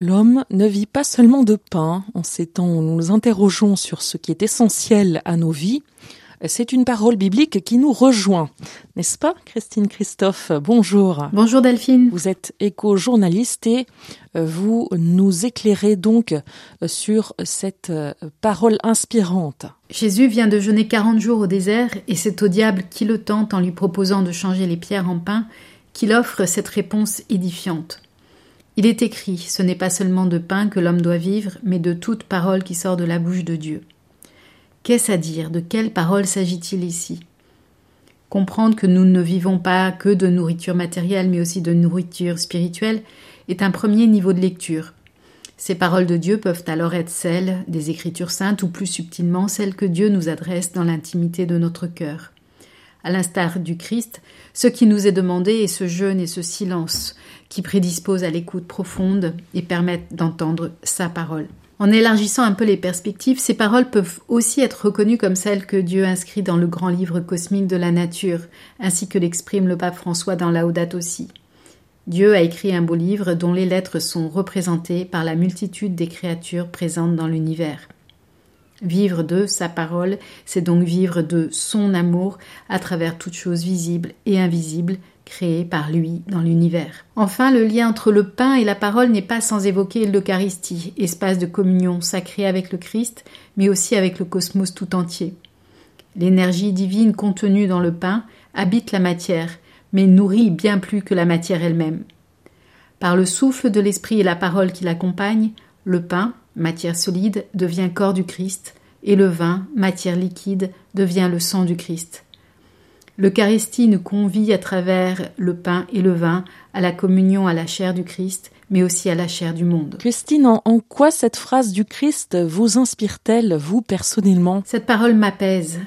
L'homme ne vit pas seulement de pain. En ces temps où nous nous interrogeons sur ce qui est essentiel à nos vies, c'est une parole biblique qui nous rejoint. N'est-ce pas, Christine Christophe? Bonjour. Bonjour Delphine. Vous êtes éco-journaliste et euh, vous nous éclairez donc euh, sur cette euh, parole inspirante. Jésus vient de jeûner 40 jours au désert et c'est au diable qui le tente en lui proposant de changer les pierres en pain qu'il offre cette réponse édifiante. Il est écrit, ce n'est pas seulement de pain que l'homme doit vivre, mais de toute parole qui sort de la bouche de Dieu. Qu'est-ce à dire? De quelle parole s'agit-il ici? Comprendre que nous ne vivons pas que de nourriture matérielle, mais aussi de nourriture spirituelle, est un premier niveau de lecture. Ces paroles de Dieu peuvent alors être celles des Écritures saintes ou plus subtilement celles que Dieu nous adresse dans l'intimité de notre cœur. À l'instar du Christ, ce qui nous est demandé est ce jeûne et ce silence qui prédisposent à l'écoute profonde et permettent d'entendre sa parole. En élargissant un peu les perspectives, ces paroles peuvent aussi être reconnues comme celles que Dieu inscrit dans le grand livre cosmique de la nature, ainsi que l'exprime le pape François dans Laudato aussi. Dieu a écrit un beau livre dont les lettres sont représentées par la multitude des créatures présentes dans l'univers. Vivre de sa parole, c'est donc vivre de son amour à travers toutes choses visibles et invisibles créées par lui dans l'univers. Enfin, le lien entre le pain et la parole n'est pas sans évoquer l'Eucharistie, espace de communion sacré avec le Christ, mais aussi avec le cosmos tout entier. L'énergie divine contenue dans le pain habite la matière, mais nourrit bien plus que la matière elle-même. Par le souffle de l'esprit et la parole qui l'accompagne, le pain, matière solide, devient corps du Christ, et le vin, matière liquide, devient le sang du Christ. L'Eucharistie nous convie à travers le pain et le vin à la communion à la chair du Christ, mais aussi à la chair du monde. Christine, en, quoi cette phrase du Christ vous inspire-t-elle, vous personnellement? Cette parole m'apaise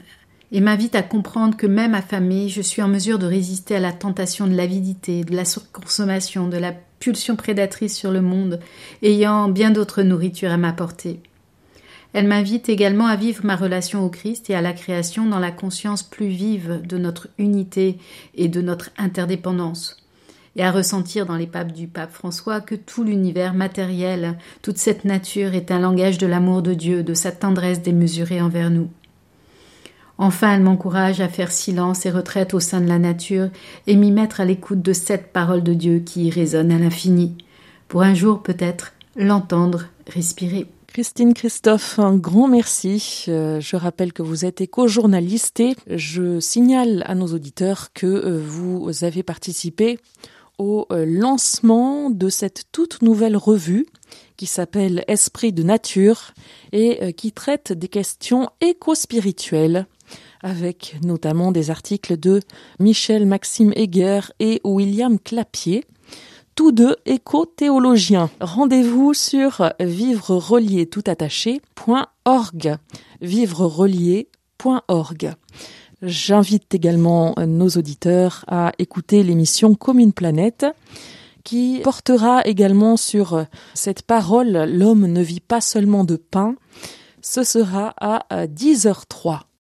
et m'invite à comprendre que même affamée, je suis en mesure de résister à la tentation de l'avidité, de la surconsommation, de la pulsion prédatrice sur le monde, ayant bien d'autres nourritures à m'apporter. Elle m'invite également à vivre ma relation au Christ et à la création dans la conscience plus vive de notre unité et de notre interdépendance, et à ressentir dans les papes du pape François que tout l'univers matériel, toute cette nature est un langage de l'amour de Dieu, de sa tendresse démesurée envers nous. Enfin, elle m'encourage à faire silence et retraite au sein de la nature et m'y mettre à l'écoute de cette parole de Dieu qui résonne à l'infini, pour un jour peut-être l'entendre respirer. Christine Christophe, un grand merci. Euh, je rappelle que vous êtes éco-journaliste et je signale à nos auditeurs que euh, vous avez participé au euh, lancement de cette toute nouvelle revue qui s'appelle Esprit de nature et qui traite des questions éco-spirituelles avec notamment des articles de Michel Maxime Heger et William Clapier, tous deux éco-théologiens. Rendez-vous sur vivre relié tout attaché.org. Vivre relié.org. J'invite également nos auditeurs à écouter l'émission Commune Planète qui portera également sur cette parole L'homme ne vit pas seulement de pain. Ce sera à 10h03.